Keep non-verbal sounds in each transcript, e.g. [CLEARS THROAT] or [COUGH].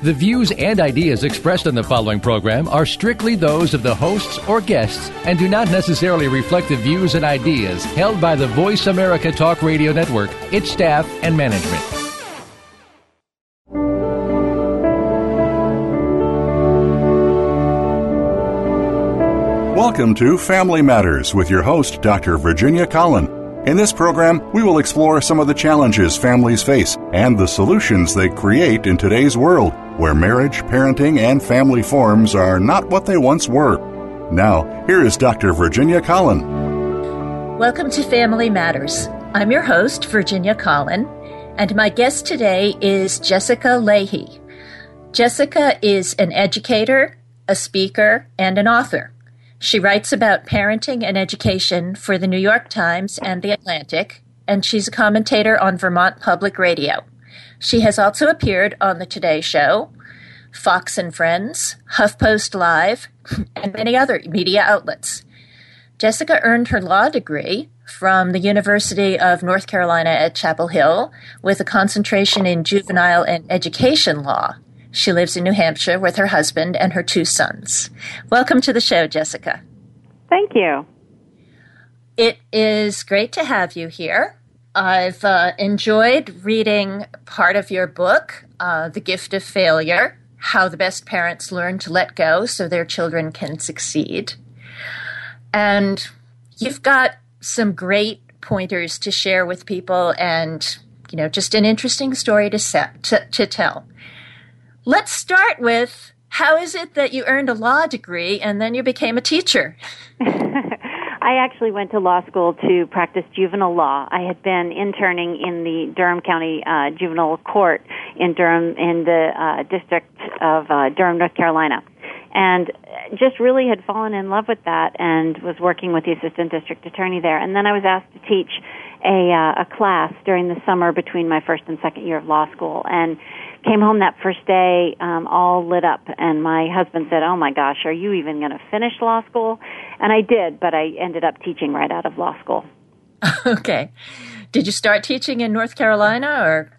The views and ideas expressed on the following program are strictly those of the hosts or guests and do not necessarily reflect the views and ideas held by the Voice America Talk Radio Network, its staff, and management. Welcome to Family Matters with your host, Dr. Virginia Collin. In this program, we will explore some of the challenges families face and the solutions they create in today's world, where marriage, parenting, and family forms are not what they once were. Now, here is Dr. Virginia Collin. Welcome to Family Matters. I'm your host, Virginia Collin, and my guest today is Jessica Lahey. Jessica is an educator, a speaker, and an author. She writes about parenting and education for the New York Times and The Atlantic, and she's a commentator on Vermont Public Radio. She has also appeared on The Today Show, Fox and Friends, HuffPost Live, [LAUGHS] and many other media outlets. Jessica earned her law degree from the University of North Carolina at Chapel Hill with a concentration in juvenile and education law. She lives in New Hampshire with her husband and her two sons. Welcome to the show, Jessica. Thank you. It is great to have you here. I've uh, enjoyed reading part of your book, uh, The Gift of Failure How the Best Parents Learn to Let Go So Their Children Can Succeed. And you've got some great pointers to share with people and, you know, just an interesting story to, set, to, to tell. Let's start with how is it that you earned a law degree and then you became a teacher? [LAUGHS] I actually went to law school to practice juvenile law. I had been interning in the Durham County uh, Juvenile Court in Durham, in the uh, District of uh, Durham, North Carolina, and just really had fallen in love with that, and was working with the assistant district attorney there. And then I was asked to teach a uh, a class during the summer between my first and second year of law school, and came home that first day um, all lit up and my husband said oh my gosh are you even going to finish law school and i did but i ended up teaching right out of law school [LAUGHS] okay did you start teaching in north carolina or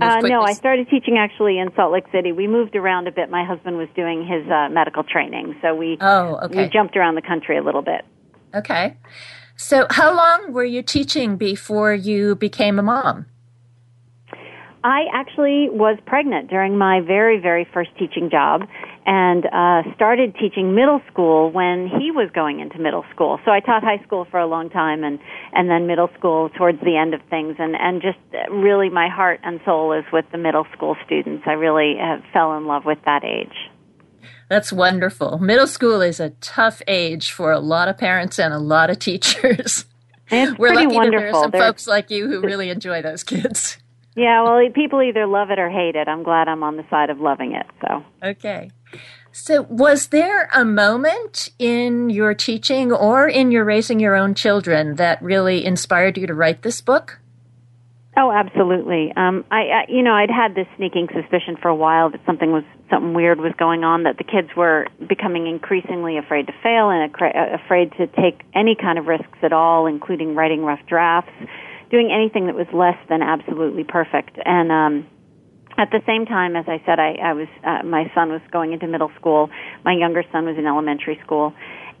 uh, no, I started teaching actually in Salt Lake City. We moved around a bit. My husband was doing his uh, medical training, so we oh, okay. we jumped around the country a little bit. Okay. So, how long were you teaching before you became a mom? I actually was pregnant during my very, very first teaching job and uh, started teaching middle school when he was going into middle school. So I taught high school for a long time and, and then middle school towards the end of things. And, and just really my heart and soul is with the middle school students. I really have fell in love with that age. That's wonderful. Middle school is a tough age for a lot of parents and a lot of teachers. It's We're pretty lucky wonderful. that there are some They're- folks like you who really enjoy those kids. Yeah, well, people either love it or hate it. I'm glad I'm on the side of loving it. So. Okay. So, was there a moment in your teaching or in your raising your own children that really inspired you to write this book? Oh, absolutely. Um, I, I, you know, I'd had this sneaking suspicion for a while that something was something weird was going on. That the kids were becoming increasingly afraid to fail and acra- afraid to take any kind of risks at all, including writing rough drafts, doing anything that was less than absolutely perfect. And um, at the same time, as I said, I, I was uh, my son was going into middle school. My younger son was in elementary school,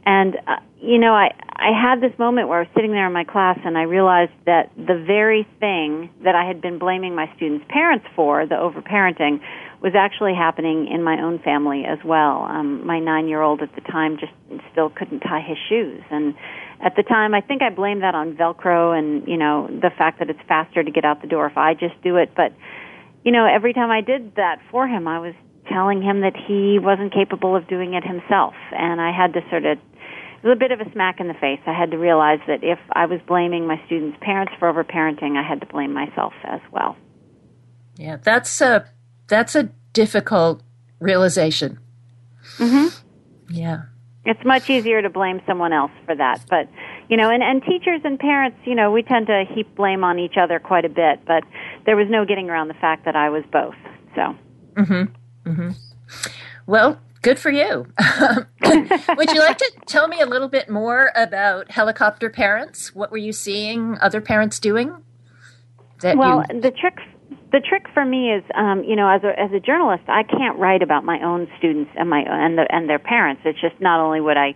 and uh, you know, I I had this moment where I was sitting there in my class, and I realized that the very thing that I had been blaming my students' parents for, the overparenting, was actually happening in my own family as well. Um, my nine-year-old at the time just still couldn't tie his shoes, and at the time, I think I blamed that on Velcro and you know the fact that it's faster to get out the door if I just do it, but you know, every time I did that for him, I was telling him that he wasn't capable of doing it himself. And I had to sort of, it was a bit of a smack in the face. I had to realize that if I was blaming my students' parents for overparenting, I had to blame myself as well. Yeah, that's a that's a difficult realization. Mm-hmm. Yeah. It's much easier to blame someone else for that, but you know, and and teachers and parents, you know, we tend to heap blame on each other quite a bit, but there was no getting around the fact that I was both. So. Mhm. Mhm. Well, good for you. [LAUGHS] Would you like to tell me a little bit more about helicopter parents? What were you seeing other parents doing? well, you... the trick the trick for me is, um, you know, as a as a journalist, I can't write about my own students and my and the, and their parents. It's just not only would I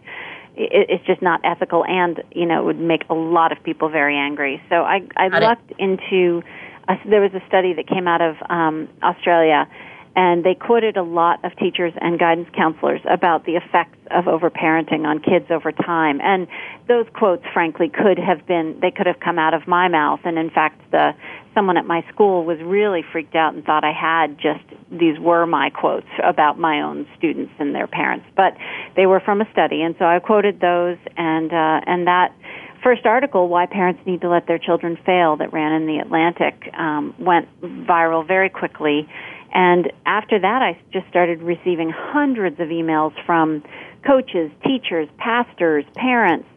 it, it's just not ethical and you know it would make a lot of people very angry so i i looked into a, there was a study that came out of um australia and they quoted a lot of teachers and guidance counselors about the effects of overparenting on kids over time. And those quotes, frankly, could have been, they could have come out of my mouth. And in fact, the, someone at my school was really freaked out and thought I had just, these were my quotes about my own students and their parents. But they were from a study. And so I quoted those and, uh, and that, first article, Why Parents Need to Let Their Children Fail, that ran in the Atlantic, um, went viral very quickly. And after that, I just started receiving hundreds of emails from coaches, teachers, pastors, parents,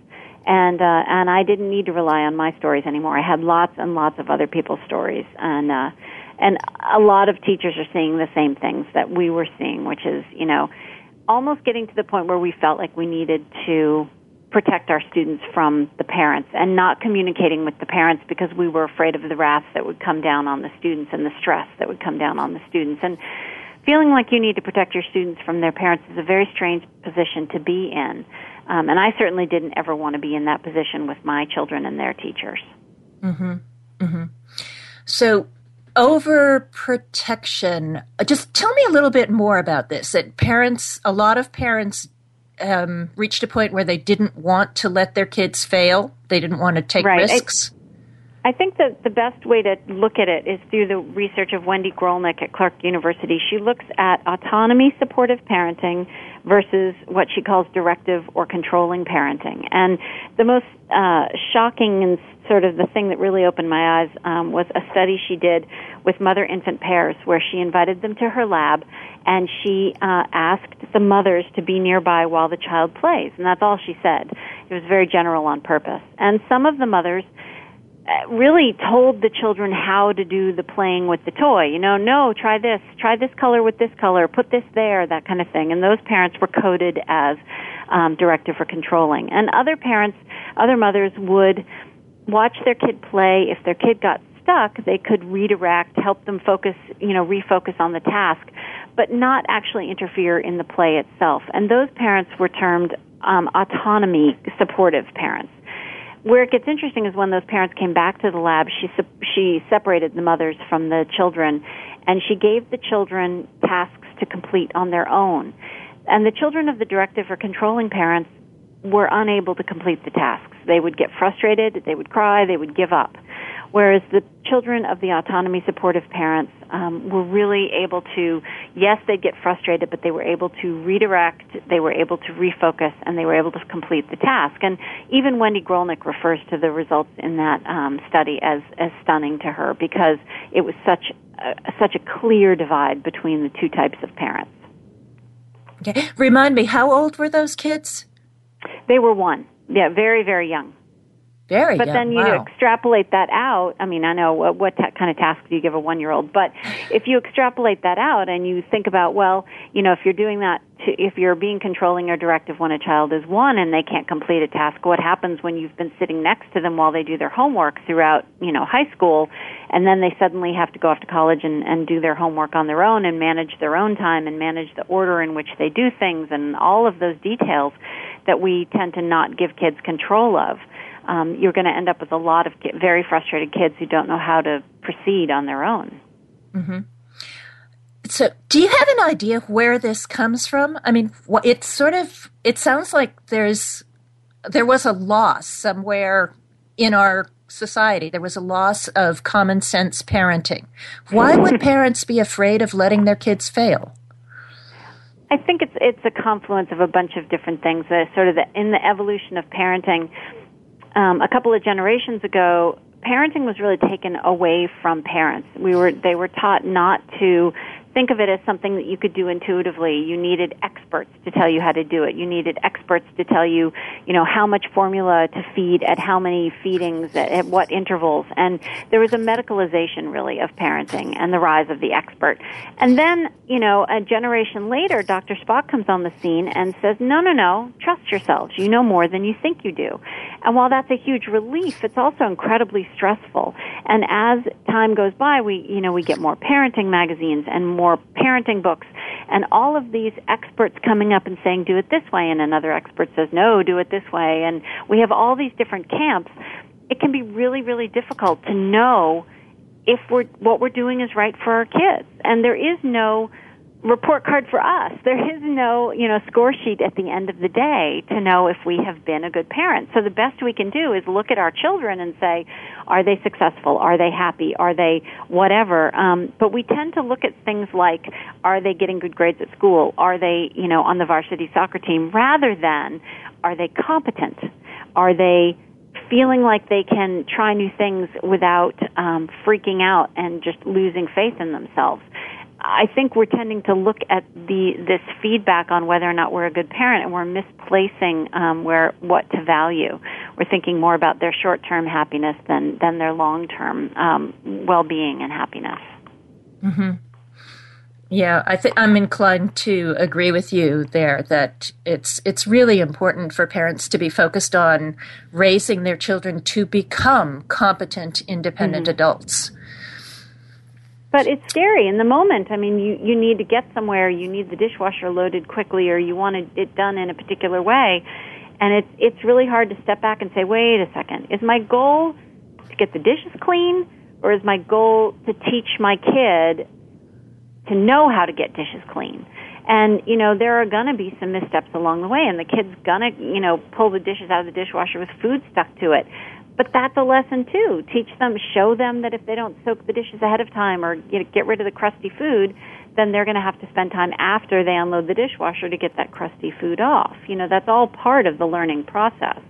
and uh, and I didn't need to rely on my stories anymore. I had lots and lots of other people's stories, and uh, and a lot of teachers are seeing the same things that we were seeing, which is you know almost getting to the point where we felt like we needed to protect our students from the parents and not communicating with the parents because we were afraid of the wrath that would come down on the students and the stress that would come down on the students. And feeling like you need to protect your students from their parents is a very strange position to be in. Um, and I certainly didn't ever want to be in that position with my children and their teachers. Mm-hmm. Mm-hmm. So, overprotection. Just tell me a little bit more about this. That parents, a lot of parents um, reached a point where they didn't want to let their kids fail. They didn't want to take right. risks. I, I think that the best way to look at it is through the research of Wendy Grolnick at Clark University. She looks at autonomy supportive parenting versus what she calls directive or controlling parenting. And the most uh, shocking and sort of the thing that really opened my eyes um, was a study she did with mother infant pairs where she invited them to her lab and she uh, asked the mothers to be nearby while the child plays, and that's all she said. It was very general on purpose. And some of the mothers really told the children how to do the playing with the toy. You know, no, try this, try this color with this color, put this there, that kind of thing. And those parents were coded as um, directive or controlling. And other parents, other mothers would watch their kid play. If their kid got stuck, they could redirect, help them focus, you know, refocus on the task, but not actually interfere in the play itself. And those parents were termed um, autonomy supportive parents. Where it gets interesting is when those parents came back to the lab, she she separated the mothers from the children, and she gave the children tasks to complete on their own. And the children of the directive or controlling parents were unable to complete the tasks. They would get frustrated, they would cry, they would give up. Whereas the children of the autonomy supportive parents um, were really able to, yes, they'd get frustrated, but they were able to redirect, they were able to refocus, and they were able to complete the task. And even Wendy Grolnick refers to the results in that um, study as, as stunning to her because it was such a, such a clear divide between the two types of parents. Okay. Remind me, how old were those kids? They were one. Yeah, very, very young. Very but young. then you wow. extrapolate that out. I mean, I know uh, what, what t- kind of task do you give a one-year-old, but if you extrapolate that out and you think about, well, you know, if you're doing that, to, if you're being controlling or directive when a child is one and they can't complete a task, what happens when you've been sitting next to them while they do their homework throughout, you know, high school, and then they suddenly have to go off to college and, and do their homework on their own and manage their own time and manage the order in which they do things and all of those details that we tend to not give kids control of um, you're going to end up with a lot of very frustrated kids who don't know how to proceed on their own. Mm-hmm. So, do you have an idea where this comes from? I mean, it's sort of it sounds like there's there was a loss somewhere in our society. There was a loss of common sense parenting. Why [LAUGHS] would parents be afraid of letting their kids fail? I think it's it's a confluence of a bunch of different things. Uh, sort of the, in the evolution of parenting, um, a couple of generations ago, parenting was really taken away from parents. We were they were taught not to think of it as something that you could do intuitively. You needed experts to tell you how to do it. You needed experts to tell you, you know, how much formula to feed at how many feedings at, at what intervals. And there was a medicalization really of parenting and the rise of the expert. And then, you know, a generation later, Dr. Spock comes on the scene and says, no, no, no, trust yourselves. You know more than you think you do. And while that's a huge relief, it's also incredibly stressful. And as time goes by, we, you know, we get more parenting magazines and more more parenting books, and all of these experts coming up and saying, do it this way, and another expert says, no, do it this way, and we have all these different camps. It can be really, really difficult to know if we're, what we're doing is right for our kids. And there is no report card for us. There is no, you know, score sheet at the end of the day to know if we have been a good parent. So the best we can do is look at our children and say, are they successful? Are they happy? Are they whatever? Um, but we tend to look at things like, are they getting good grades at school? Are they, you know, on the varsity soccer team? Rather than, are they competent? Are they feeling like they can try new things without um, freaking out and just losing faith in themselves? I think we're tending to look at the this feedback on whether or not we're a good parent, and we're misplacing um, where what to value. We're thinking more about their short term happiness than than their long term um, well being and happiness. Mm-hmm. Yeah, I think I'm inclined to agree with you there that it's it's really important for parents to be focused on raising their children to become competent, independent mm-hmm. adults but it's scary in the moment. I mean, you you need to get somewhere. You need the dishwasher loaded quickly, or you want it done in a particular way, and it's it's really hard to step back and say, wait a second, is my goal to get the dishes clean, or is my goal to teach my kid to know how to get dishes clean? And you know there are going to be some missteps along the way, and the kid's gonna you know pull the dishes out of the dishwasher with food stuck to it. But that's a lesson too. Teach them, show them that if they don't soak the dishes ahead of time or you know, get rid of the crusty food, then they're going to have to spend time after they unload the dishwasher to get that crusty food off. You know, that's all part of the learning process.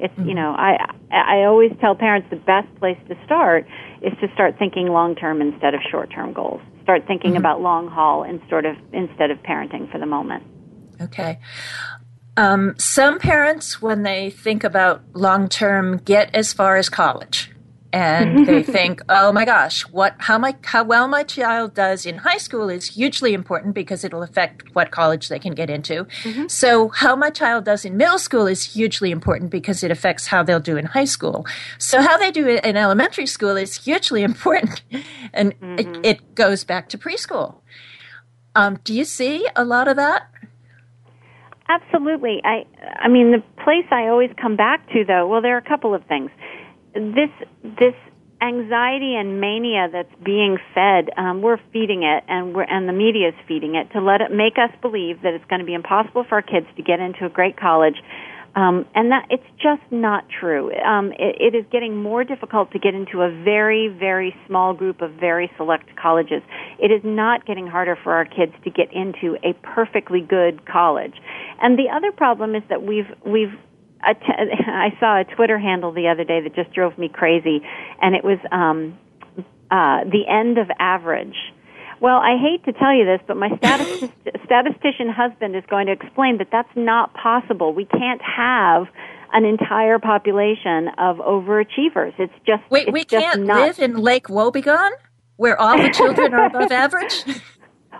It's mm-hmm. you know, I I always tell parents the best place to start is to start thinking long term instead of short term goals. Start thinking mm-hmm. about long haul instead of instead of parenting for the moment. Okay. Um, some parents, when they think about long term, get as far as college. And [LAUGHS] they think, oh my gosh, what, how my, how well my child does in high school is hugely important because it'll affect what college they can get into. Mm-hmm. So how my child does in middle school is hugely important because it affects how they'll do in high school. So how they do it in elementary school is hugely [LAUGHS] important, and mm-hmm. it, it, goes back to preschool. Um, do you see a lot of that? Absolutely. I I mean the place I always come back to though, well there are a couple of things. This this anxiety and mania that's being fed, um, we're feeding it, and we're and the media is feeding it to let it make us believe that it's going to be impossible for our kids to get into a great college um, and that it's just not true. Um, it, it is getting more difficult to get into a very, very small group of very select colleges. It is not getting harder for our kids to get into a perfectly good college. And the other problem is that we've we've [LAUGHS] I saw a Twitter handle the other day that just drove me crazy, and it was um, uh, the end of average well, I hate to tell you this, but my [LAUGHS] statistician husband is going to explain that that's not possible. We can't have an entire population of overachievers. It's just wait. It's we just can't not... live in Lake Wobegon, where all the children are above [LAUGHS] average.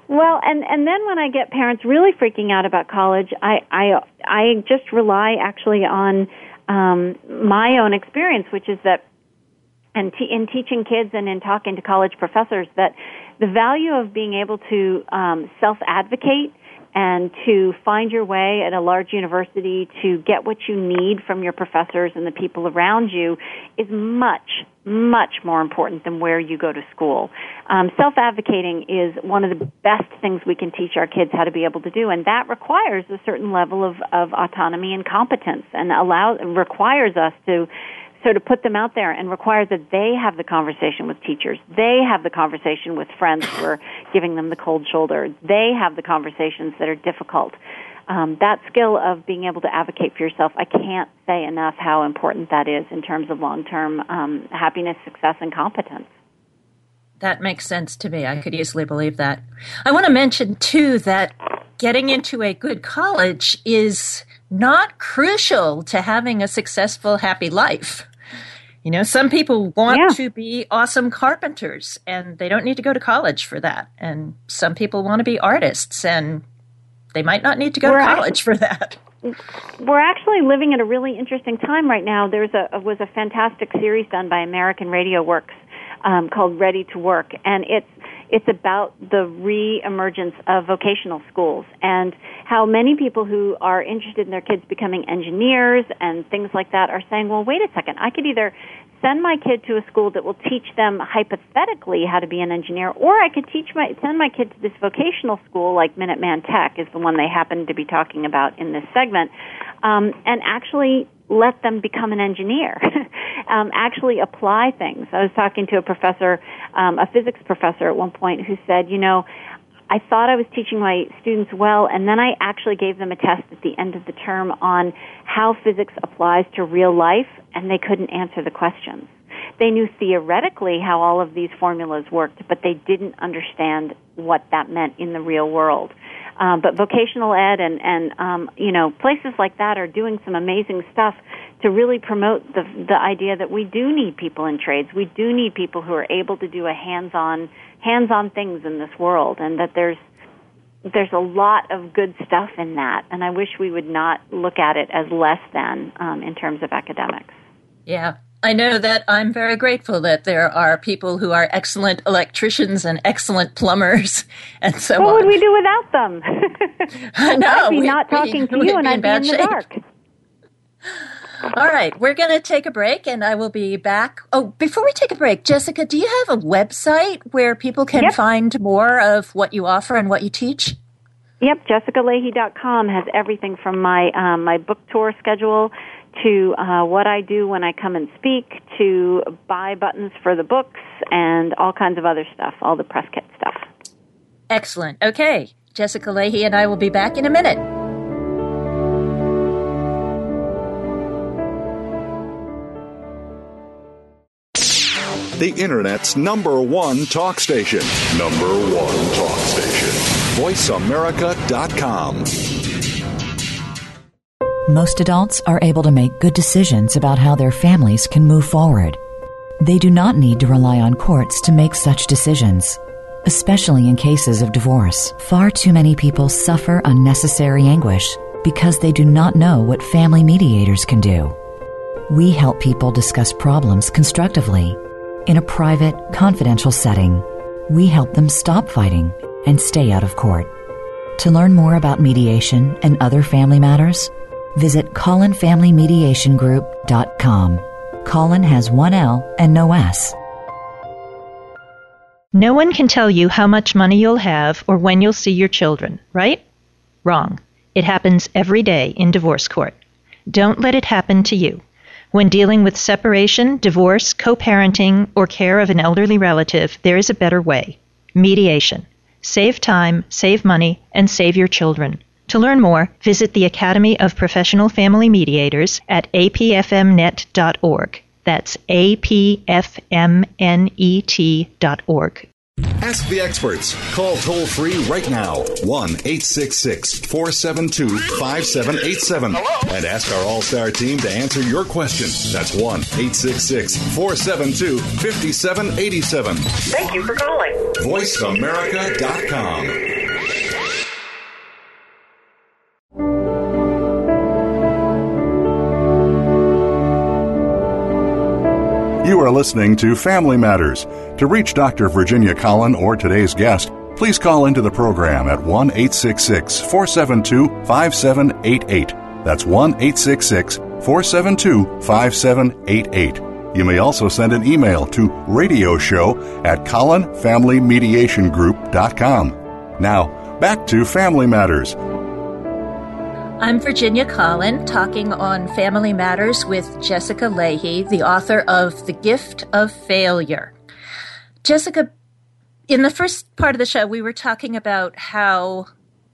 Well, and and then when I get parents really freaking out about college, I I I just rely actually on um, my own experience, which is that and in teaching kids and in talking to college professors that the value of being able to um, self advocate and to find your way at a large university to get what you need from your professors and the people around you is much, much more important than where you go to school. Um, self advocating is one of the best things we can teach our kids how to be able to do, and that requires a certain level of, of autonomy and competence and allow, requires us to so to put them out there and require that they have the conversation with teachers, they have the conversation with friends who are giving them the cold shoulder, they have the conversations that are difficult. Um, that skill of being able to advocate for yourself, I can't say enough how important that is in terms of long-term um, happiness, success, and competence. That makes sense to me. I could easily believe that. I want to mention, too, that getting into a good college is not crucial to having a successful, happy life. You know, some people want yeah. to be awesome carpenters and they don't need to go to college for that. And some people want to be artists and they might not need to go We're to college for that. We're actually living at a really interesting time right now. There's a was a fantastic series done by American Radio Works um, called Ready to Work, and it's it's about the re-emergence of vocational schools and how many people who are interested in their kids becoming engineers and things like that are saying, well, wait a second, I could either send my kid to a school that will teach them hypothetically how to be an engineer, or I could teach my send my kid to this vocational school like Minuteman Tech is the one they happen to be talking about in this segment, um, and actually let them become an engineer, [LAUGHS] um, actually apply things. I was talking to a professor, um, a physics professor at one point, who said, you know, I thought I was teaching my students well, and then I actually gave them a test at the end of the term on how physics applies to real life, and they couldn't answer the questions. They knew theoretically how all of these formulas worked, but they didn't understand what that meant in the real world. Um, but vocational ed and and um, you know places like that are doing some amazing stuff to really promote the the idea that we do need people in trades. We do need people who are able to do a hands-on hands-on things in this world, and that there's there's a lot of good stuff in that. And I wish we would not look at it as less than um, in terms of academics. Yeah, I know that I'm very grateful that there are people who are excellent electricians and excellent plumbers [LAUGHS] and so what on. What would we do without them? [LAUGHS] I know. I'd be we, not talking we, to [LAUGHS] you and I'd be in the dark. All right, we're going to take a break and I will be back. Oh, before we take a break, Jessica, do you have a website where people can yep. find more of what you offer and what you teach? Yep, jessicalahey.com has everything from my um, my book tour schedule to uh, what I do when I come and speak, to buy buttons for the books, and all kinds of other stuff, all the press kit stuff. Excellent. Okay, Jessica Lahey and I will be back in a minute. The Internet's number one talk station. Number one talk station. VoiceAmerica.com. Most adults are able to make good decisions about how their families can move forward. They do not need to rely on courts to make such decisions, especially in cases of divorce. Far too many people suffer unnecessary anguish because they do not know what family mediators can do. We help people discuss problems constructively in a private, confidential setting. We help them stop fighting and stay out of court. To learn more about mediation and other family matters, visit CollinFamilyMediationGroup.com. Collin has one L and no S. No one can tell you how much money you'll have or when you'll see your children, right? Wrong. It happens every day in divorce court. Don't let it happen to you. When dealing with separation, divorce, co parenting, or care of an elderly relative, there is a better way mediation. Save time, save money, and save your children. To learn more, visit the Academy of Professional Family Mediators at apfmnet.org. That's apfmnet.org. Ask the experts. Call toll free right now 1 866 472 5787 and ask our All Star team to answer your question. That's 1 866 472 5787. Thank you for calling. VoiceAmerica.com. You are listening to Family Matters. To reach Dr. Virginia Collin or today's guest, please call into the program at 1 866 472 5788. That's 1 866 472 5788. You may also send an email to radioshow at collinfamilymediationgroup.com. Now, back to Family Matters. I'm Virginia Collin, talking on Family Matters with Jessica Lahey, the author of The Gift of Failure. Jessica, in the first part of the show, we were talking about how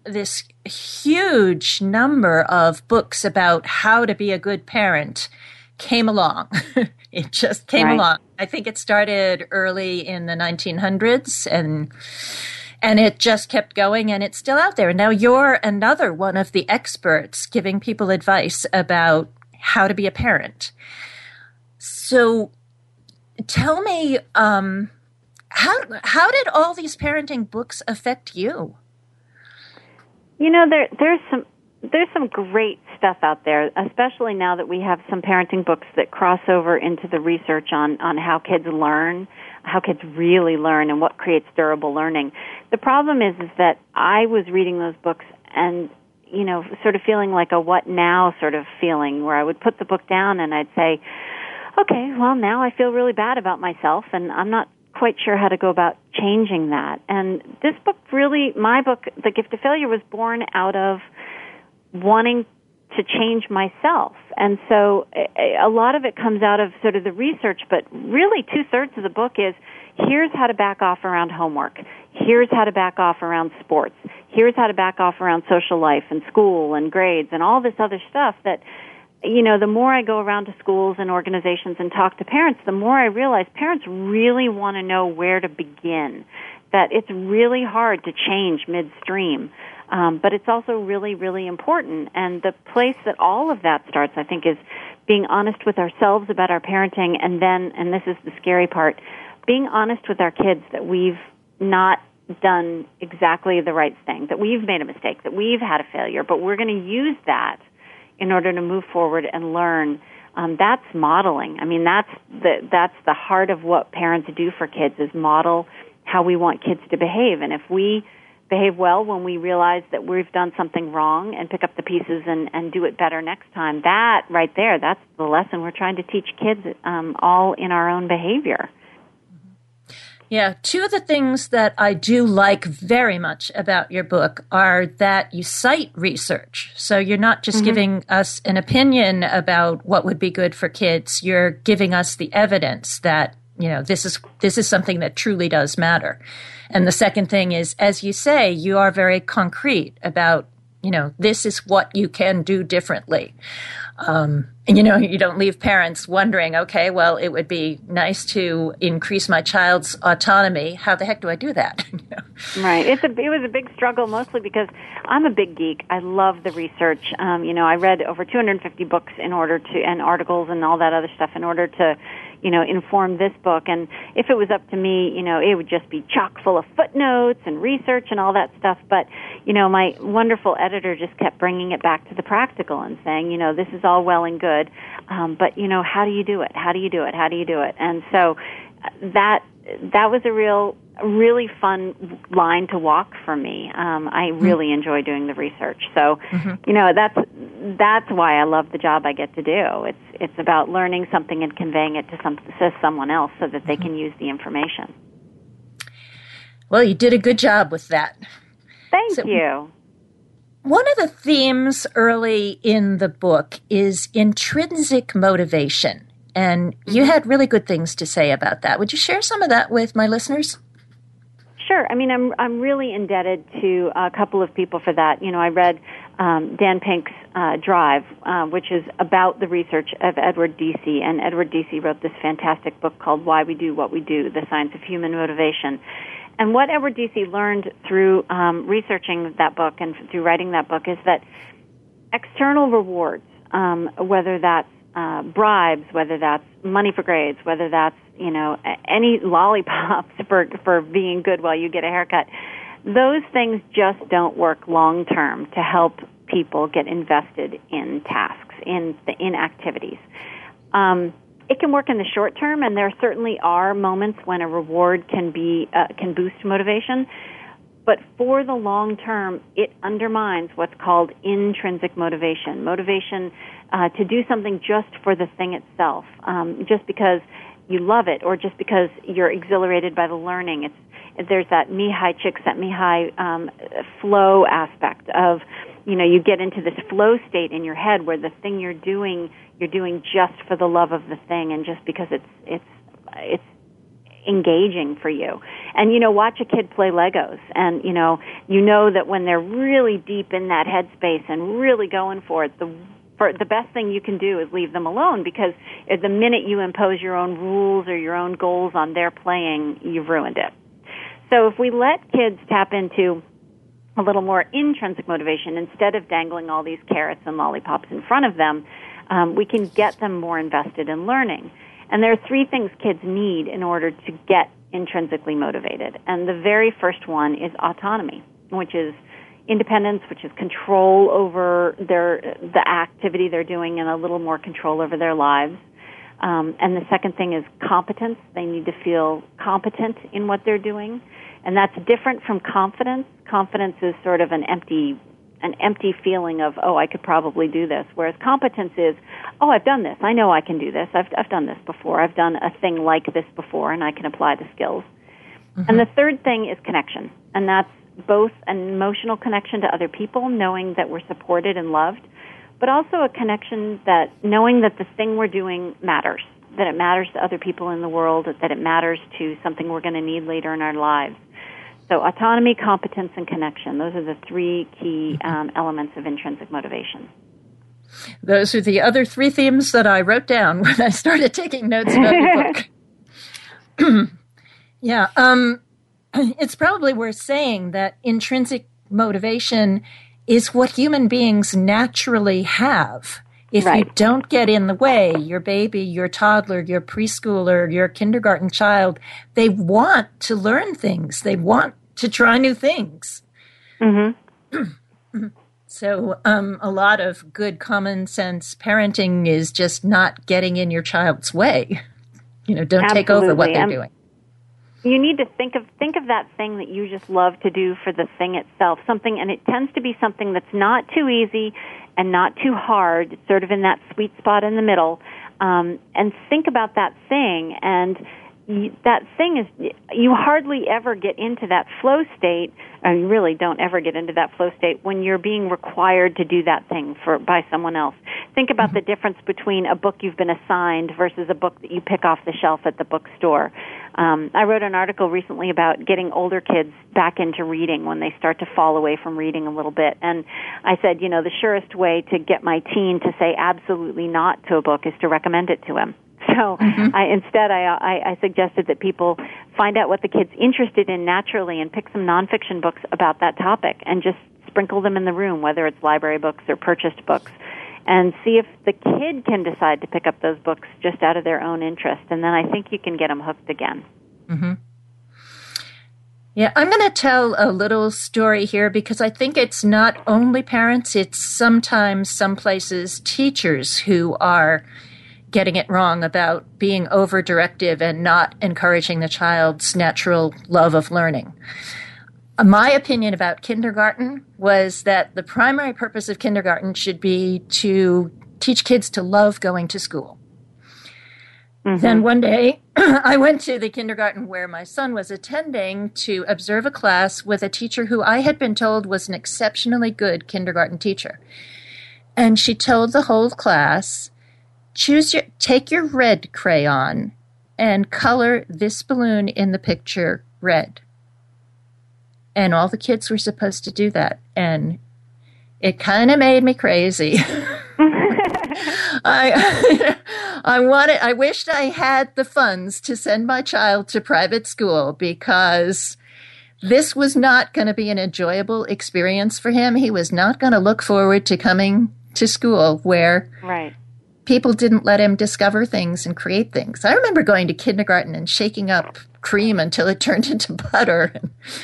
this huge number of books about how to be a good parent came along. [LAUGHS] it just came Right. along. I think it started early in the 1900s and and it just kept going and it's still out there. Now you're another one of the experts giving people advice about how to be a parent. So tell me um, how how did all these parenting books affect you? You know, there there's some there's some great stuff out there, especially now that we have some parenting books that cross over into the research on on how kids learn, how kids really learn, and what creates durable learning. The problem is is that I was reading those books and you know, sort of feeling like a what now sort of feeling, where I would put the book down and I'd say, okay, well now I feel really bad about myself, and I'm not quite sure how to go about changing that. And this book really, my book, The Gift of Failure, was born out of wanting to change myself. And so a lot of it comes out of sort of the research, but really two thirds of the book is here's how to back off around homework. Here's how to back off around sports. Here's how to back off around social life and school and grades and all this other stuff that you know, the more I go around to schools and organizations and talk to parents, the more I realize parents really want to know where to begin. That it's really hard to change midstream. Um, but it's also really, really important. And the place that all of that starts, I think, is being honest with ourselves about our parenting, and then, and this is the scary part, being honest with our kids that we've not done exactly the right thing, that we've made a mistake, that we've had a failure, but we're going to use that in order to move forward and learn. Um, that's modeling. I mean, that's the that's the heart of what parents do for kids is model how we want kids to behave. And if we behave well when we realize that we've done something wrong and pick up the pieces and, and do it better next time, that right there, that's the lesson we're trying to teach kids um, all in our own behavior. Yeah, two of the things that I do like very much about your book are that you cite research. So you're not just giving us an opinion about what would be good for kids, you're giving us the evidence that, you know, this is this is something that truly does matter. And the second thing is as you say, you are very concrete about, you know, this is what you can do differently. Um, you know, you don't leave parents wondering, okay, well, it would be nice to increase my child's autonomy. How the heck do I do that? [LAUGHS] You know? Right. It's a it was a big struggle mostly because I'm a big geek. I love the research. Um, you know, I read over 250 books in order to and articles and all that other stuff in order to, you know, inform this book. And if it was up to me, you know, it would just be chock full of footnotes and research and all that stuff. But you know, my wonderful editor just kept bringing it back to the practical and saying, you know, this is all well and good, um, but you know, how do you do it? How do you do it? How do you do it? And so uh, that that was a real really fun line to walk for me. Um, I really enjoy doing the research. So, you know, that's that's why I love the job I get to do. It's it's about learning something and conveying it to some to someone else so that they can mm-hmm. use the information. Well, you did a good job with that. Thank So- you. One of the themes early in the book is intrinsic motivation. And you mm-hmm. had really good things to say about that. Would you share some of that with my listeners? Sure. I mean, I'm I'm really indebted to a couple of people for that. You know, I read um, Dan Pink's uh, Drive, uh, which is about the research of Edward Deci, and Edward Deci wrote this fantastic book called Why We Do What We Do: The Science of Human Motivation. And what Edward Deci learned through um, researching that book and through writing that book is that external rewards, um, whether that's uh, bribes, whether that's money for grades, whether that's you know any lollipops [LAUGHS] for for being good while you get a haircut, those things just don't work long term to help people get invested in tasks in the in activities. Um, it can work in the short term, and there certainly are moments when a reward can be uh, can boost motivation. But for the long term, it undermines what's called intrinsic motivation. Motivation uh, to do something just for the thing itself, um, just because you love it, or just because you're exhilarated by the learning. It's there's that Mihai Csikszentmihalyi um, flow aspect of, you know, you get into this flow state in your head where the thing you're doing, you're doing just for the love of the thing, and just because it's it's it's engaging for you. And you know, watch a kid play Legos and you know, you know that when they're really deep in that headspace and really going for it, the for the best thing you can do is leave them alone because the minute you impose your own rules or your own goals on their playing, you've ruined it. So if we let kids tap into a little more intrinsic motivation instead of dangling all these carrots and lollipops in front of them, um, we can get them more invested in learning. And there are three things kids need in order to get intrinsically motivated. And the very first one is autonomy, which is independence, which is control over their the activity they're doing and a little more control over their lives. Um, and the second thing is competence. They need to feel competent in what they're doing, and that's different from confidence. Confidence is sort of an empty an empty feeling of oh I could probably do this, whereas competence is oh I've done this. I know I can do this. I've I've done this before. I've done a thing like this before, and I can apply the skills. Mm-hmm. And the third thing is connection, and that's both an emotional connection to other people, knowing that we're supported and loved, but also a connection that knowing that the thing we're doing matters, that it matters to other people in the world, that it matters to something we're going to need later in our lives. So autonomy, competence, and connection, those are the three key mm-hmm. um, elements of intrinsic motivation. Those are the other three themes that I wrote down [LAUGHS] when I started taking notes about the book. [LAUGHS] [CLEARS THROAT] yeah. Um, [CLEARS THROAT] it's probably worth saying that intrinsic motivation is what human beings naturally have. If right. you don't get in the way, your baby, your toddler, your preschooler, your kindergarten child, they want to learn things. They want to try new things. Mm-hmm. [CLEARS THROAT] so, um, a lot of good common sense parenting is just not getting in your child's way. [LAUGHS] You know, don't Absolutely. take over what they're I'm, doing you need to think of think of that thing that you just love to do for the thing itself. Something and it tends to be something that's not too easy and not too hard sort of in that sweet spot in the middle. Um, and think about that thing and that thing is you hardly ever get into that flow state and you really don't ever get into that flow state when you're being required to do that thing for by someone else. Think about mm-hmm. the difference between a book you've been assigned versus a book that you pick off the shelf at the bookstore. Um, i wrote an article recently about getting older kids back into reading when they start to fall away from reading a little bit. And i said you know the surest way to get my teen to say absolutely not to a book is to recommend it to him so [LAUGHS] mm-hmm. I, instead, I, I, I suggested that people find out what the kid's interested in naturally and pick some nonfiction books about that topic and just sprinkle them in the room, whether it's library books or purchased books, and see if the kid can decide to pick up those books just out of their own interest. And then I think you can get them hooked again. Mm-hmm. Yeah, I'm going to tell a little story here because I think it's not only parents, it's sometimes some places teachers who are getting it wrong about being over directive and not encouraging the child's natural love of learning. My opinion about kindergarten was that the primary purpose of kindergarten should be to teach kids to love going to school. Mm-hmm. Then one day, [CLEARS THROAT] I went to the kindergarten where my son was attending to observe a class with a teacher who I had been told was an exceptionally good kindergarten teacher. And she told the whole class choose your take your red crayon and color this balloon in the picture red. And all the kids were supposed to do that and it kind of made me crazy. [LAUGHS] I [LAUGHS] I wanted I wished I had the funds to send my child to private school because this was not going to be an enjoyable experience for him. He was not going to look forward to coming to school where right people didn't let him discover things and create things. I remember going to kindergarten and shaking up cream until it [LAUGHS] turned into butter.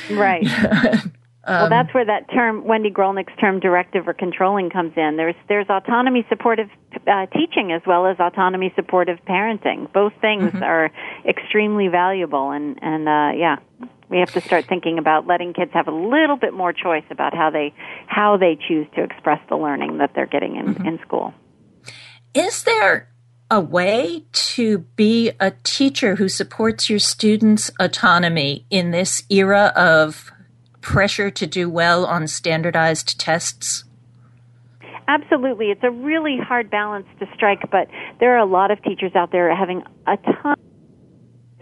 Right. [LAUGHS] um, well, that's where that term, Wendy Grolnick's term, directive or controlling, comes in. There's there's autonomy supportive uh, teaching as well as autonomy supportive parenting. Both things mm-hmm. are extremely valuable, and and uh, yeah, we have to start thinking about letting kids have a little bit more choice about how they how they choose to express the learning that they're getting in, mm-hmm. in school. Is there a way to be a teacher who supports your students' autonomy in this era of pressure to do well on standardized tests? Absolutely. It's a really hard balance to strike, but there are a lot of teachers out there having a ton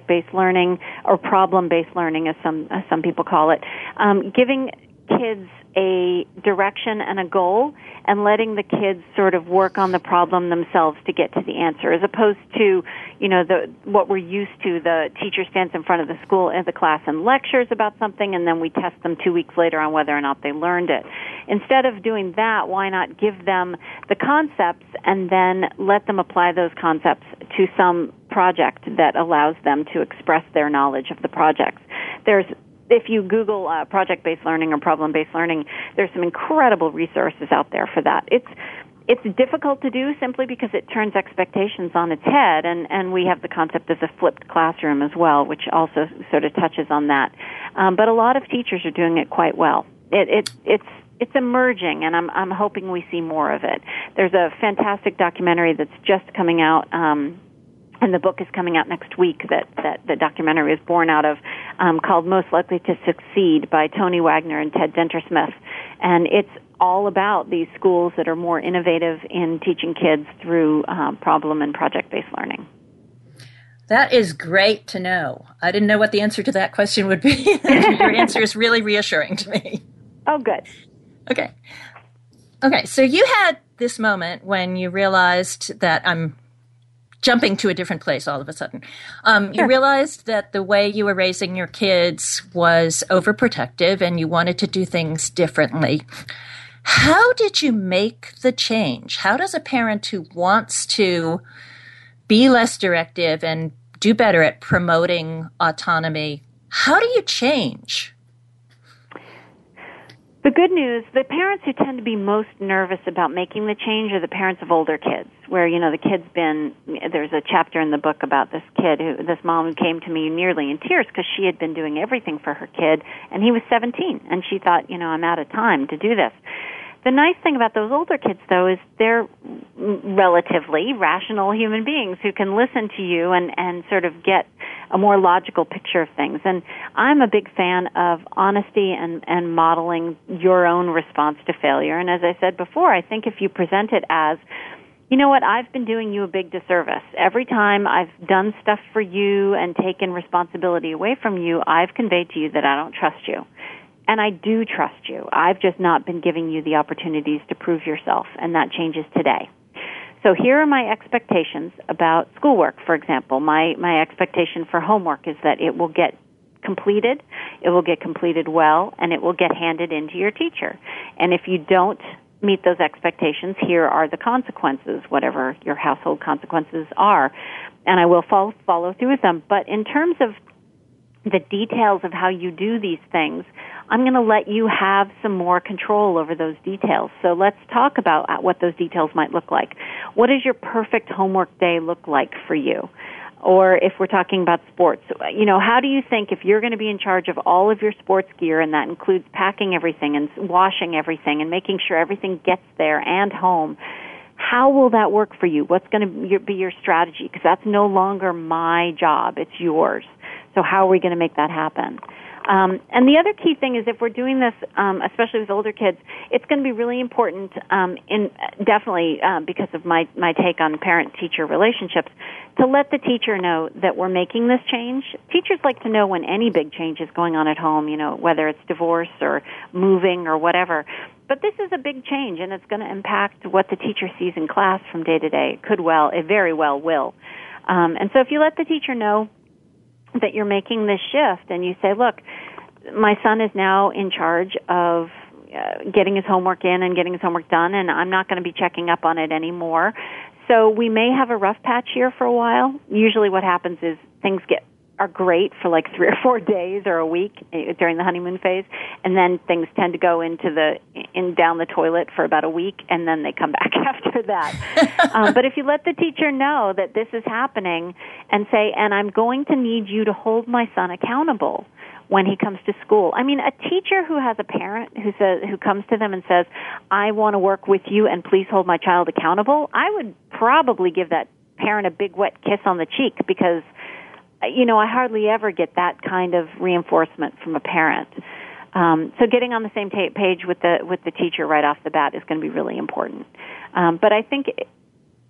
based learning or problem based learning as some as some people call it um, giving kids a direction and a goal and letting the kids sort of work on the problem themselves to get to the answer as opposed to you know the what we're used to the teacher stands in front of the school and the class and lectures about something and then we test them 2 weeks later on whether or not they learned it. Instead of doing that why not give them the concepts and then let them apply those concepts to some project that allows them to express their knowledge of the projects? There's if you Google uh, project based learning or problem based learning, there's some incredible resources out there for that. It's it's difficult to do simply because it turns expectations on its head, and, and we have the concept of the flipped classroom as well, which also sort of touches on that. Um, but a lot of teachers are doing it quite well. It, it, it's it's emerging, and I'm I'm hoping we see more of it. There's a fantastic documentary that's just coming out. Um, and the book is coming out next week that, that the documentary is born out of um, called most likely to succeed by tony wagner and ted dintersmith and it's all about these schools that are more innovative in teaching kids through um, problem and project based learning. That is great to know. I didn't know what the answer to that question would be. [LAUGHS] Your answer is really reassuring to me. Oh good. Okay. Okay so you had this moment when you realized that i'm jumping to a different place all of a sudden. Um, sure. You realized that the way you were raising your kids was overprotective and you wanted to do things differently. How did you make the change? How does a parent who wants to be less directive and do better at promoting autonomy, how do you change? The good news, the parents who tend to be most nervous about making the change are the parents of older kids, where, you know, the kid's been, there's a chapter in the book about this kid who, this mom who came to me nearly in tears because she had been doing everything for her kid and he was 17 and she thought, you know, I'm out of time to do this. The nice thing about those older kids, though, is they're relatively rational human beings who can listen to you and, and sort of get a more logical picture of things. And I'm a big fan of honesty and, and modeling your own response to failure. And as I said before, I think if you present it as, you know what, I've been doing you a big disservice. Every time I've done stuff for you and taken responsibility away from you, I've conveyed to you that I don't trust you. And I do trust you. I've just not been giving you the opportunities to prove yourself, and that changes today. So here are my expectations about schoolwork, for example. My, my expectation for homework is that it will get completed, it will get completed well, and it will get handed in to your teacher. And if you don't meet those expectations, here are the consequences, whatever your household consequences are. And I will follow, follow through with them. But in terms of the details of how you do these things, I'm going to let you have some more control over those details. So let's talk about uh, what those details might look like. What does your perfect homework day look like for you? Or if we're talking about sports, you know, how do you think if you're going to be in charge of all of your sports gear and that includes packing everything and washing everything and making sure everything gets there and home, how will that work for you? What's going to be your strategy? Because that's no longer my job, it's yours. So how are we going to make that happen? Um, and the other key thing is if we're doing this, um, especially with older kids, it's going to be really important. Um, in definitely uh, because of my my take on parent-teacher relationships, to let the teacher know that we're making this change. Teachers like to know when any big change is going on at home. You know, whether it's divorce or moving or whatever. But this is a big change, and it's going to impact what the teacher sees in class from day to day. It could well, it very well will. Um, and so if you let the teacher know that you're making this shift and you say, look, my son is now in charge of uh, getting his homework in and getting his homework done and I'm not going to be checking up on it anymore. So we may have a rough patch here for a while. Usually what happens is things get are great for like three or four [LAUGHS] days or a week eh, during the honeymoon phase, and then things tend to go into the in down the toilet for about a week, and then they come [LAUGHS] back after that. [LAUGHS] um, but if you let the teacher know that this is happening, and say, "And I'm going to need you to hold my son accountable." when he comes to school. I mean, a teacher who has a parent who says who comes to them and says, "I want to work with you and please hold my child accountable." I would probably give that parent a big wet kiss on the cheek because you know, I hardly ever get that kind of reinforcement from a parent. Um, so getting on the same ta- page with the with the teacher right off the bat is going to be really important. Um, but I think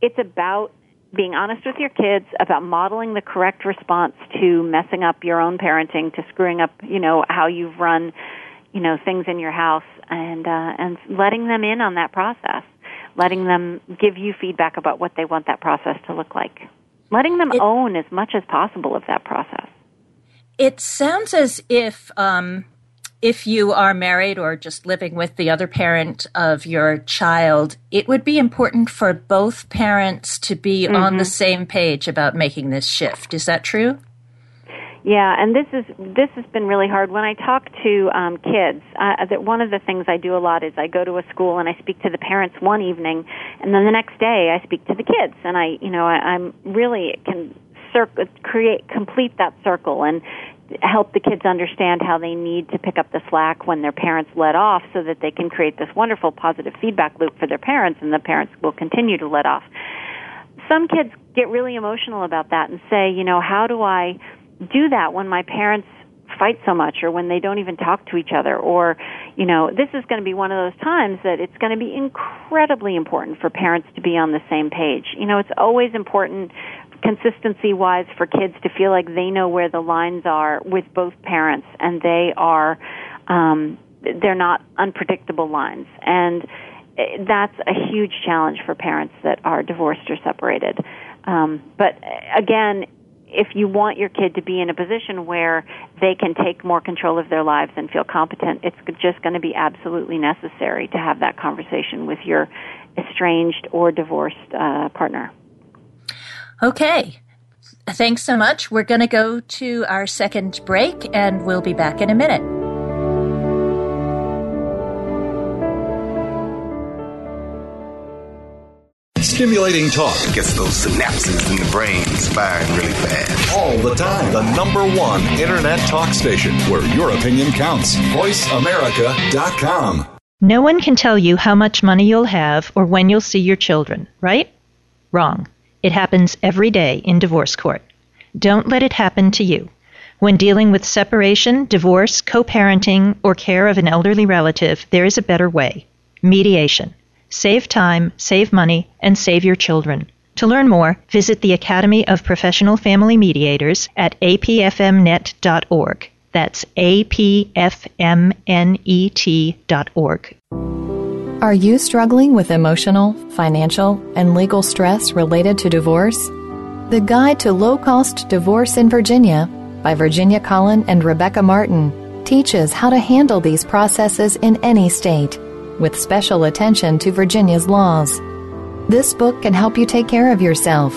it's about being honest with your kids about modeling the correct response to messing up your own parenting, to screwing up, you know, how you've run you know, things in your house and uh, and letting them in on that process, letting them give you feedback about what they want that process to look like, letting them it, own as much as possible of that process. It sounds as if um, if you are married or just living with the other parent of your child, it would be important for both parents to be mm-hmm. on the same page about making this shift. Is that true? Yeah, and this is this has been really hard. When I talk to um, kids, uh, that one of the things I do a lot is I go to a school and I speak to the parents one evening, and then the next day I speak to the kids, and I, you know, I, I'm really can cir- create complete that circle and help the kids understand how they need to pick up the slack when their parents let off so that they can create this wonderful positive feedback loop for their parents and the parents will continue to let off. Some kids get really emotional about that and say, you know, how do I do that when my parents fight so much or when they don't even talk to each other or you know this is going to be one of those times that it's going to be incredibly important for parents to be on the same page. You know it's always important consistency wise for kids to feel like they know where the lines are with both parents and they are um they're not unpredictable lines. And eh, that's a huge challenge for parents that are divorced or separated. Um but eh, again if you want your kid to be in a position where they can take more control of their lives and feel competent, it's just going to be absolutely necessary to have that conversation with your estranged or divorced uh, partner. Okay. Thanks so much. We're going to go to our second break and we'll be back in a minute. Stimulating talk gets those synapses in the brain firing really fast. All the time. The number one internet talk station where your opinion counts. VoiceAmerica.com. No one can tell you how much money you'll have or when you'll see your children, right? Wrong. It happens every day in divorce court. Don't let it happen to you. When dealing with separation, divorce, co parenting, or care of an elderly relative, there is a better way mediation. Save time, save money, and save your children. To learn more, visit the Academy of Professional Family Mediators at apfmnet.org. That's apfmnet.org. Are you struggling with emotional, financial, and legal stress related to divorce? The Guide to Low Cost Divorce in Virginia by Virginia Collin and Rebecca Martin teaches how to handle these processes in any state with special attention to Virginia's laws. This book can help you take care of yourself,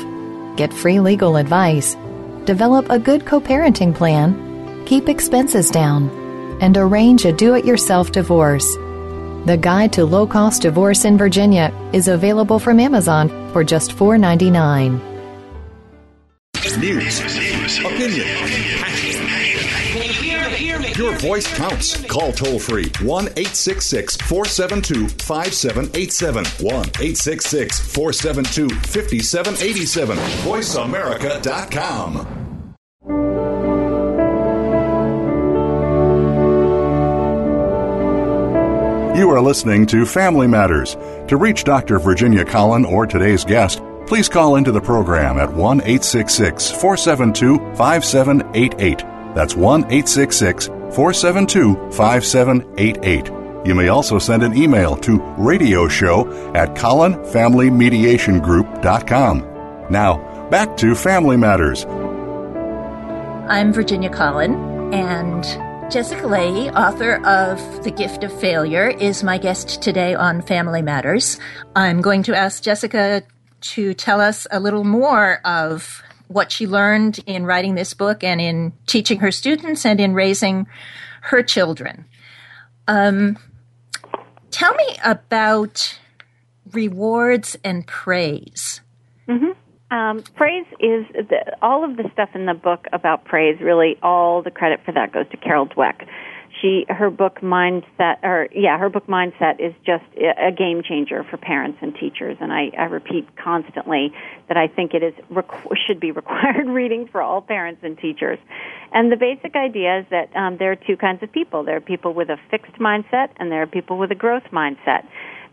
get free legal advice, develop a good co parenting plan, keep expenses down, and arrange a do it yourself divorce. The Guide to Low Cost Divorce in Virginia is available from Amazon for just $4.99. News, opinion, voice counts. Call toll free 1 866 472 5787. 1 866 472 5787. VoiceAmerica.com. You are listening to Family Matters. To reach Dr. Virginia Collin or today's guest, please call into the program at 1 866 472 5788. That's 1 866 472 5788. You may also send an email to radioshow at collinfamilymediationgroup.com. Now, back to Family Matters. I'm Virginia Collin, and Jessica Lahey, author of The Gift of Failure, is my guest today on Family Matters. I'm going to ask Jessica to tell us a little more of what she learned in writing this book and in teaching her students and in raising her children. Um, tell me about rewards and praise. Mm-hmm. Um, praise is the, all of the stuff in the book about praise. Really, all the credit for that goes to Carol Dweck she her book mindset or yeah her book mindset is just a game changer for parents and teachers. And i, I repeat constantly that i think it is should be [LAUGHS] required reading for all parents and teachers. And the basic idea is that um, there are two kinds of people. There are people with a fixed mindset and there are people with a growth mindset.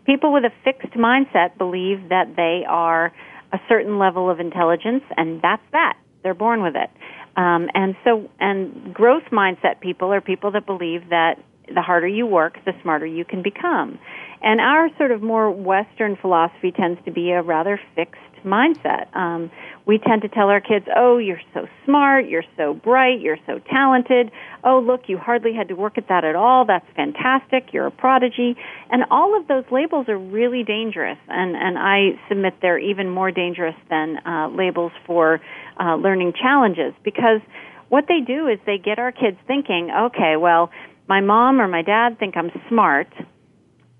People with a fixed mindset believe that they are a certain level of intelligence and that's that. They're born with it um, and so, and growth mindset people are people that believe that the harder you work, the smarter you can become. And our sort of more Western philosophy tends to be a rather fixed mindset. Um, we tend to tell our kids, oh, you're so smart, you're so bright, you're so talented. Oh, look, you hardly had to work at that at all. That's fantastic. You're a prodigy. And all of those labels are really dangerous. And, and I submit they're even more dangerous than uh, labels for uh, learning challenges because what they do is they get our kids thinking, okay, well, my mom or my dad think I'm smart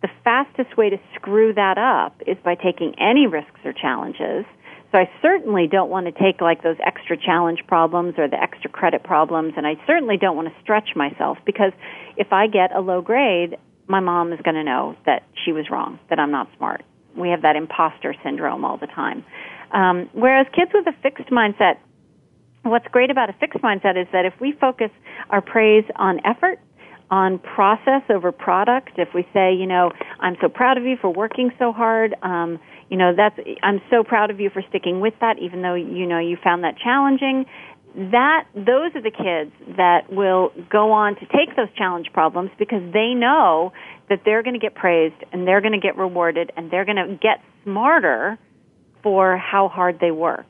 the fastest way to screw that up is by taking any risks or challenges. So I certainly don't want to take like those extra challenge problems or the extra credit problems, and I certainly don't want to stretch myself because if I get a low grade, my mom is going to know that she was wrong, that I'm not smart. We have that imposter syndrome all the time. Um, whereas kids with a fixed mindset, what's great about a fixed mindset is that if we focus our praise on effort on process over product. If we say, you know, I'm so proud of you for working so hard, um, you know, that's I'm so proud of you for sticking with that, even though you know you found that challenging. That those are the kids that will go on to take those challenge problems because they know that they're going to get praised and they're going to get rewarded and they're going to get smarter for how hard they work.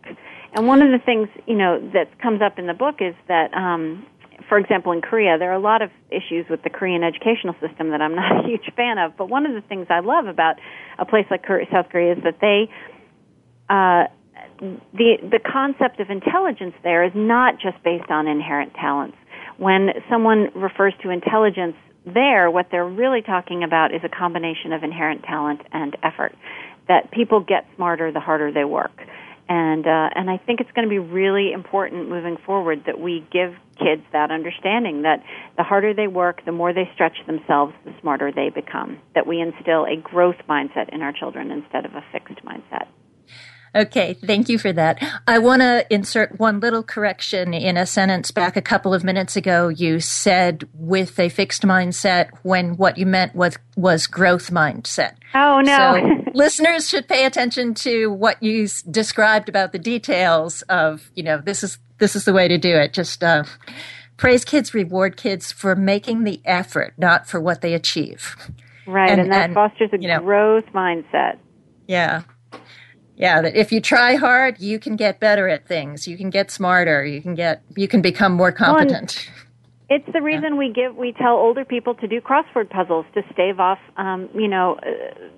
And one of the things you know that comes up in the book is that um, for example, in Korea, there are a lot of issues with the Korean educational system that I'm [LAUGHS] not a huge fan of. But one of the things I love about a place like South Korea is that they, uh, the the concept of intelligence there is not just based on inherent talents. When someone refers to intelligence there, what they're really talking about is a combination of inherent talent and effort. That people get smarter the harder they work and uh, and I think it's going to be really important moving forward that we give kids that understanding that the harder they work, the more they stretch themselves, the smarter they become. That we instill a growth mindset in our children instead of a fixed mindset. Okay, thank you for that. I want to insert one little correction in a sentence back a couple of minutes ago. You said with a fixed mindset when what you meant was was growth mindset. Oh no. So [LAUGHS] listeners should pay attention to what you described about the details of, you know, this is this is the way to do it. Just uh, praise kids, reward kids for making the effort, not for what they achieve. Right, and, and that and, fosters a you know, growth mindset. Yeah yeah that if you try hard you can get better at things you can get smarter you can get you can become more competent well, it's the reason yeah. we give we tell older people to do crossword puzzles to stave off um, you know uh,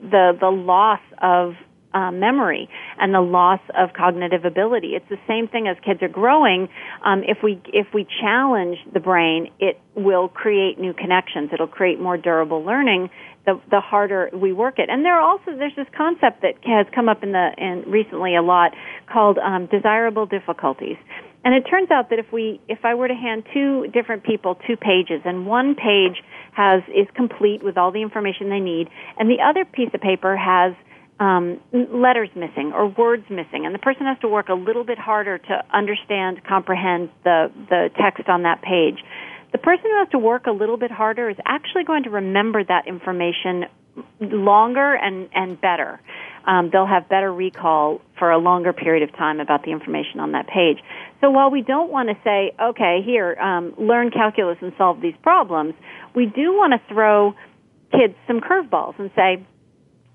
the the loss of uh, memory and the loss of cognitive ability. It's the same thing as kids are growing. Um, if we if we challenge the brain, it will create new connections. It'll create more durable learning the the harder we work it. And there are also there's this concept that has come up in the in recently a lot called um, desirable difficulties. And it turns out that if we if I were to hand two different people two pages and one page has is complete with all the information they need and the other piece of paper has um, letters missing or words missing, and the person has to work a little bit harder to understand, comprehend the the text on that page the person who has to work a little bit harder is actually going to remember that information longer and, and better. Um, they'll have better recall for a longer period of time about the information on that page. So while we don't want to say, okay, here, um, learn calculus and solve these problems, we do want to throw kids some curveballs and say,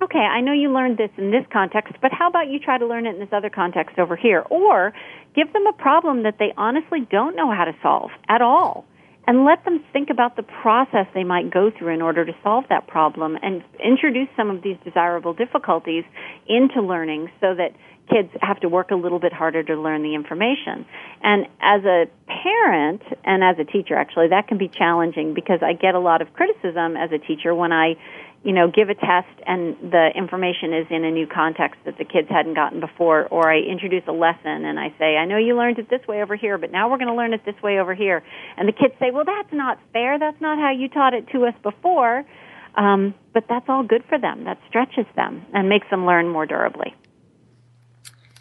okay, I know you learned this in this context, but how about you try to learn it in this other context over here? Or give them a problem that they honestly don't know how to solve at all and let them think about the process they might go through in order to solve that problem and introduce some of these desirable difficulties into learning so that kids have to work a little bit harder to learn the information. And as a parent and as a teacher actually that can be challenging because I get a lot of criticism as a teacher when I you know, give a test and the information is in a new context that the kids hadn't gotten before, or I introduce a lesson and I say, I know you learned it this way over here, but now we're going to learn it this way over here. And the kids say, well, that's not fair. That's not how you taught it to us before. Um, but that's all good for them. That stretches them and makes them learn more durably.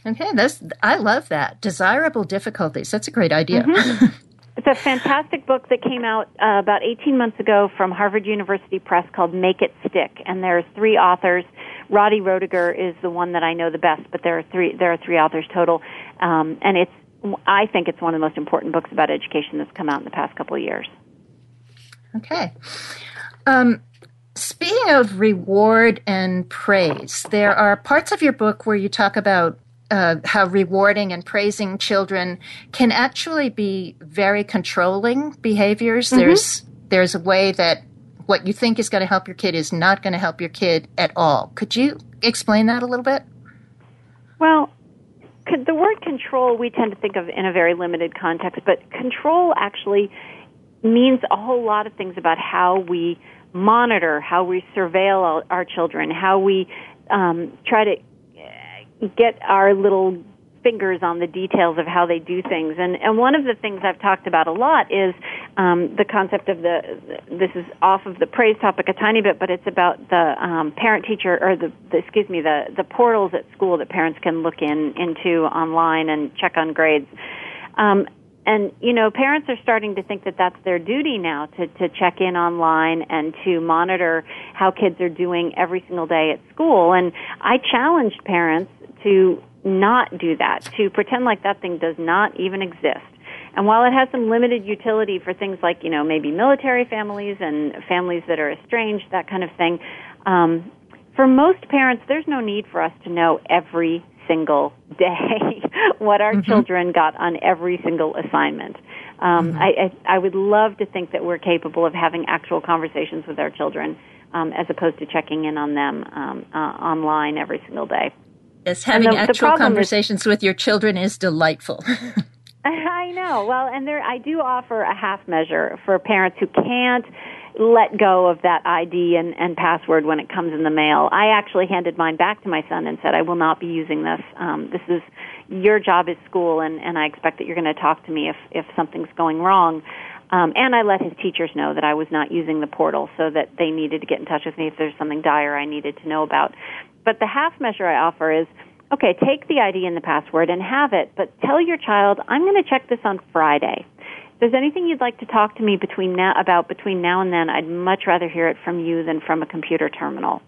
Okay, that's I love that. Desirable difficulties. That's a great idea. Mm-hmm. [LAUGHS] It's a fantastic book that came out uh, about 18 months ago from Harvard University Press called Make It Stick, and there's three authors. Roddy Roediger is the one that I know the best, but there are three there are three authors total, um, and it's I think it's one of the most important books about education that's come out in the past couple of years. Okay. Um, speaking of reward and praise, there are parts of your book where you talk about uh, how rewarding and praising children can actually be very controlling behaviors. Mm-hmm. There's there's a way that what you think is going to help your kid is not going to help your kid at all. Could you explain that a little bit? Well, the word control we tend to think of in a very limited context, but control actually means a whole lot of things about how we monitor, how we surveil our children, how we um, try to get our little fingers on the details of how they do things. And and one of the things I've talked about a lot is um, the concept of the. This is off of the praise topic a tiny bit, but it's about the um, parent teacher or the, the excuse me the the portals at school that parents can look in into online and check on grades. Um, and you know parents are starting to think that that's their duty now to to check in online and to monitor how kids are doing every single day at school and i challenged parents to not do that, to pretend like that thing does not even exist. And while it has some limited utility for things like, you know, maybe military families and families that are estranged, that kind of thing, um, for most parents, there's no need for us to know every single day [LAUGHS] what our mm-hmm. children got on every single assignment. Um, mm-hmm. I, I, I would love to think that we're capable of having actual conversations with our children um, as opposed to checking in on them um, uh, online every single day. Yes, having the, actual the conversations is, with your children is delightful. [LAUGHS] I know. Well, and there I do offer a half measure for parents who can't let go of that ID and, and password when it comes in the mail. I actually handed mine back to my son and said, I will not be using this. Um, this is your job is school, and, and I expect that you're going to talk to me if, if something's going wrong. Um, and I let his teachers know that I was not using the portal so that they needed to get in touch with me if there's something dire I needed to know about. But the half measure I offer is okay, take the ID and the password and have it, but tell your child, I'm going to check this on Friday. If there's anything you'd like to talk to me between now, about between now and then, I'd much rather hear it from you than from a computer terminal.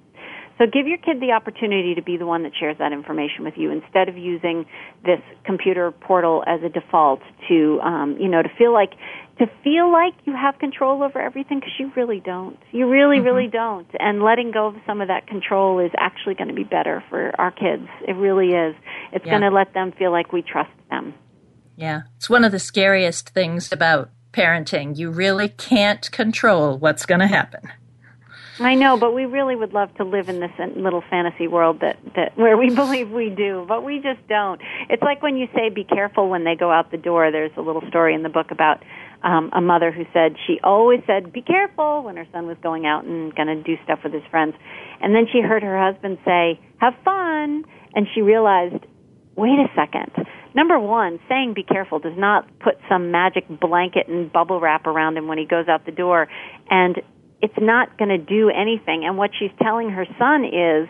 So give your kid the opportunity to be the one that shares that information with you instead of using this computer portal as a default to, um, you know, to feel like to feel like you have control over everything because you really don't. You really, mm-hmm. really don't. And letting go of some of that control is actually going to be better for our kids. It really is. It's yeah. going to let them feel like we trust them. Yeah. It's one of the scariest things about parenting. You really can't control what's going to happen. I know, but we really would love to live in this little fantasy world that that where we [LAUGHS] believe we do, but we just don't. It's like when you say be careful when they go out the door. There's a little story in the book about um a mother who said she always said be careful when her son was going out and going to do stuff with his friends. And then she heard her husband say, "Have fun." And she realized, "Wait a second. Number 1, saying be careful does not put some magic blanket and bubble wrap around him when he goes out the door. And it's not going to do anything. And what she's telling her son is,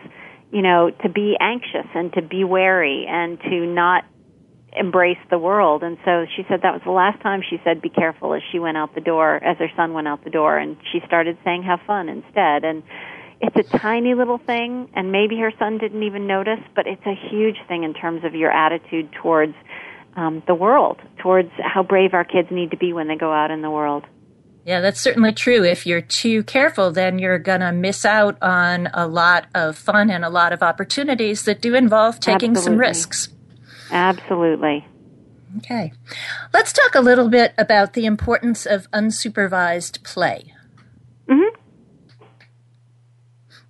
you know, to be anxious and to be wary and to not embrace the world. And so she said that was the last time she said be careful as she went out the door, as her son went out the door. And she started saying have fun instead. And it's a tiny little thing, and maybe her son didn't even notice, but it's a huge thing in terms of your attitude towards um, the world, towards how brave our kids need to be when they go out in the world. Yeah, that's certainly true. If you're too careful, then you're going to miss out on a lot of fun and a lot of opportunities that do involve taking Absolutely. some risks. Absolutely. Okay. Let's talk a little bit about the importance of unsupervised play. Mhm.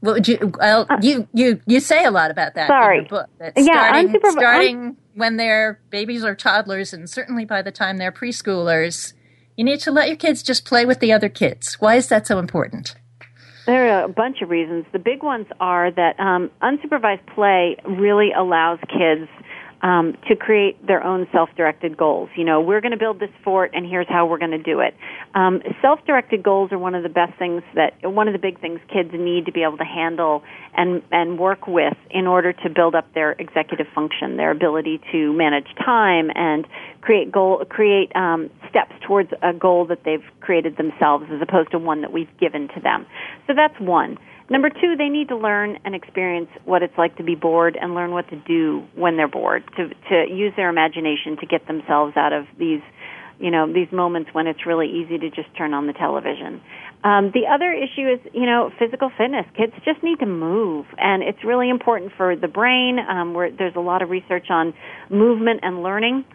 would you, well, uh, you you you say a lot about that sorry. in the book. That yeah, starting, unsupervised. starting when they're babies or toddlers, and certainly by the time they're preschoolers, you need to let your kids just play with the other kids. Why is that so important? There are a bunch of reasons. The big ones are that um, unsupervised play really allows kids um, to create their own self-directed goals. You know, we're going to build this fort, and here's how we're going to do it. Um, self-directed goals are one of the best things that one of the big things kids need to be able to handle and and work with in order to build up their executive function, their ability to manage time and create goal create um, steps towards a goal that they've created themselves, as opposed to one that we've given to them. So that's one. Number two, they need to learn and experience what it's like to be bored and learn what to do when they're bored, to, to use their imagination to get themselves out of these you know, these moments when it's really easy to just turn on the television. Um, the other issue is, you know, physical fitness. Kids just need to move, and it's really important for the brain. Um, where there's a lot of research on movement and learning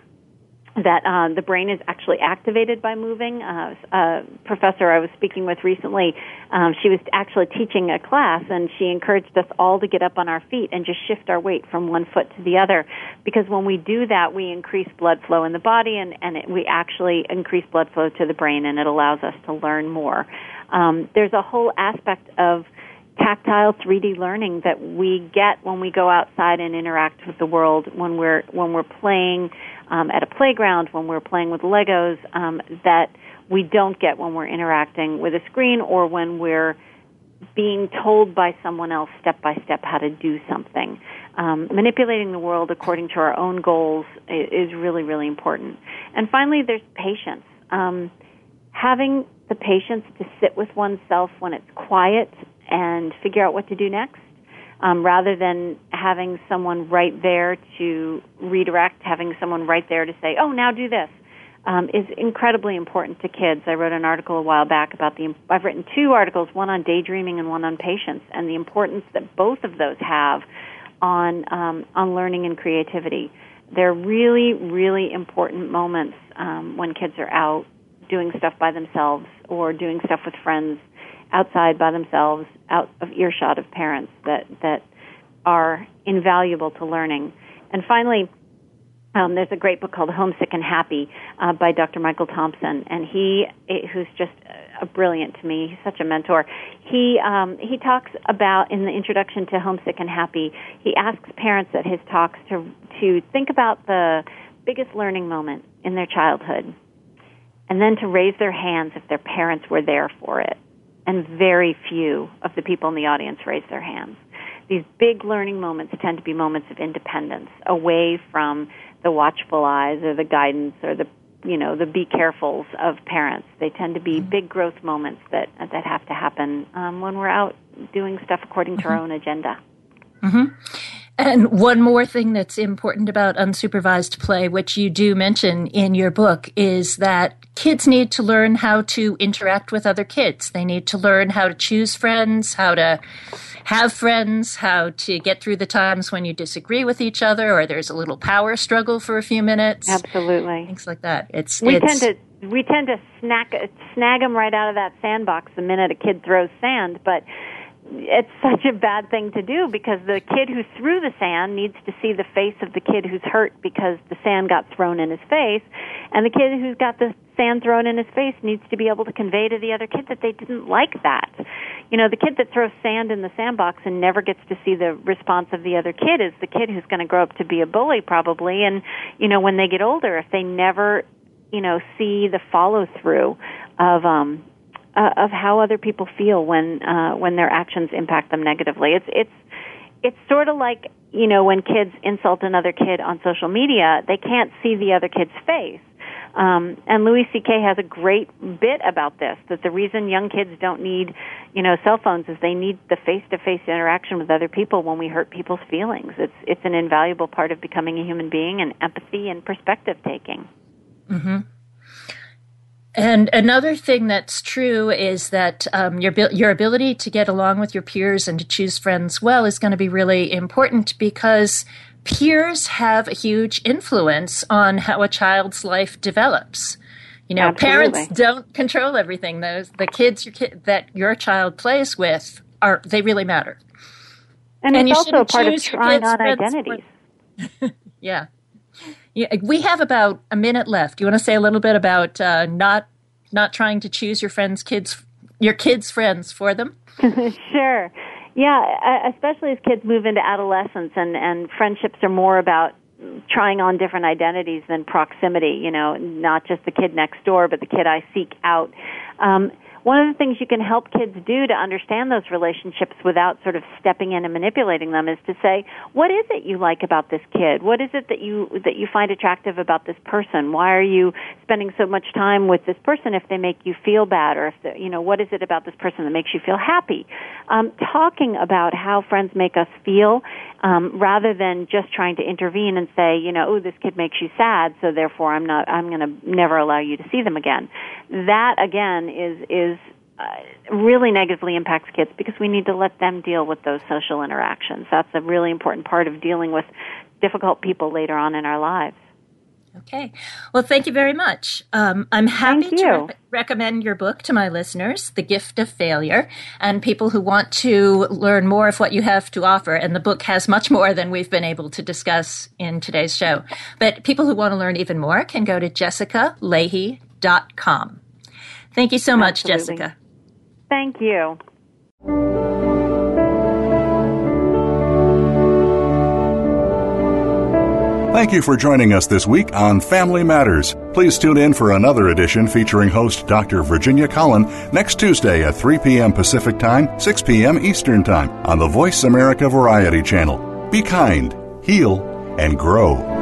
that uh, the brain is actually activated by moving. Uh, a professor I was speaking with recently, um, she was actually teaching a class, and she encouraged us all to get up on our feet and just shift our weight from one foot to the other, because when we do that, we increase blood flow in the body, and and it, we actually increase blood flow to the brain, and it allows us to learn more. Um, there's a whole aspect of tactile 3D learning that we get when we go outside and interact with the world when we're when we're playing um, at a playground, when we're playing with Legos, um, that we don't get when we're interacting with a screen or when we're being told by someone else step by step how to do something. Um, manipulating the world according to our own goals is really, really important. And finally, there's patience. Um, having the patience to sit with oneself when it's quiet and figure out what to do next um, rather than having someone right there to redirect, having someone right there to say, "Oh, now do this," um, is incredibly important to kids. I wrote an article a while back about the. I've written two articles, one on daydreaming and one on patience, and the importance that both of those have on um, on learning and creativity. They're really, really important moments um, when kids are out doing stuff by themselves or doing stuff with friends outside by themselves, out of earshot of parents that that are invaluable to learning. And finally, um, there's a great book called Homesick and Happy uh, by Dr. Michael Thompson, and he, who's just a brilliant to me, he's such a mentor. He um, he talks about in the introduction to Homesick and Happy. He asks parents at his talks to to think about the biggest learning moment in their childhood, and then to raise their hands if their parents were there for it and very few of the people in the audience raise their hands. These big learning moments tend to be moments of independence, away from the watchful eyes or the guidance or the you know the be carefuls of parents. They tend to be mm-hmm. big growth moments that that have to happen um, when we're out doing stuff according to mm-hmm. our own agenda. Mm-hmm. And one more thing that's important about unsupervised play, which you do mention in your book, is that kids need to learn how to interact with other kids. They need to learn how to choose friends, how to have friends, how to get through the times when you disagree with each other or there's a little power struggle for a few minutes. Absolutely. Things like that. It's we it's, tend to we tend to snack snag them right out of that sandbox the minute a kid throws sand, but it's such a bad thing to do because the kid who threw the sand needs to see the face of the kid who's hurt because the sand got thrown in his face and the kid who's got the sand thrown in his face needs to be able to convey to the other kid that they didn't like that. You know, the kid that throws sand in the sandbox and never gets to see the response of the other kid is the kid who's going to grow up to be a bully probably and you know when they get older if they never you know see the follow through of um uh, of how other people feel when uh, when their actions impact them negatively. It's it's it's sort of like you know when kids insult another kid on social media, they can't see the other kid's face. Um, and Louis C.K. has a great bit about this. That the reason young kids don't need, you know, cell phones is they need the face-to-face interaction with other people when we hurt people's feelings. It's it's an invaluable part of becoming a human being and empathy and perspective taking. Mm-hmm. And another thing that's true is that um, your your ability to get along with your peers and to choose friends well is going to be really important because peers have a huge influence on how a child's life develops. You know, Absolutely. parents don't control everything. Those the kids your kid, that your child plays with are they really matter. And, and it's also part of trying on identities. [LAUGHS] yeah. We have about a minute left. Do you want to say a little bit about uh, not not trying to choose your friends' kids, your kids' friends for them? [LAUGHS] sure. Yeah, especially as kids move into adolescence and and friendships are more about trying on different identities than proximity. You know, not just the kid next door, but the kid I seek out. Um, one of the things you can help kids do to understand those relationships without sort of stepping in and manipulating them is to say, what is it you like about this kid? What is it that you that you find attractive about this person? Why are you spending so much time with this person if they make you feel bad, or if the, you know what is it about this person that makes you feel happy? Um, talking about how friends make us feel, um, rather than just trying to intervene and say, you know, oh, this kid makes you sad, so therefore I'm not, I'm going to never allow you to see them again. That again is is uh, really negatively impacts kids because we need to let them deal with those social interactions. That's a really important part of dealing with difficult people later on in our lives. Okay. Well, thank you very much. Um, I'm happy to re- recommend your book to my listeners, The Gift of Failure, and people who want to learn more of what you have to offer. And the book has much more than we've been able to discuss in today's show. But people who want to learn even more can go to jessicalahey.com. Thank you so much, Absolutely. Jessica. Thank you. Thank you for joining us this week on Family Matters. Please tune in for another edition featuring host Dr. Virginia Collin next Tuesday at 3 p.m. Pacific Time, 6 p.m. Eastern Time on the Voice America Variety Channel. Be kind, heal, and grow.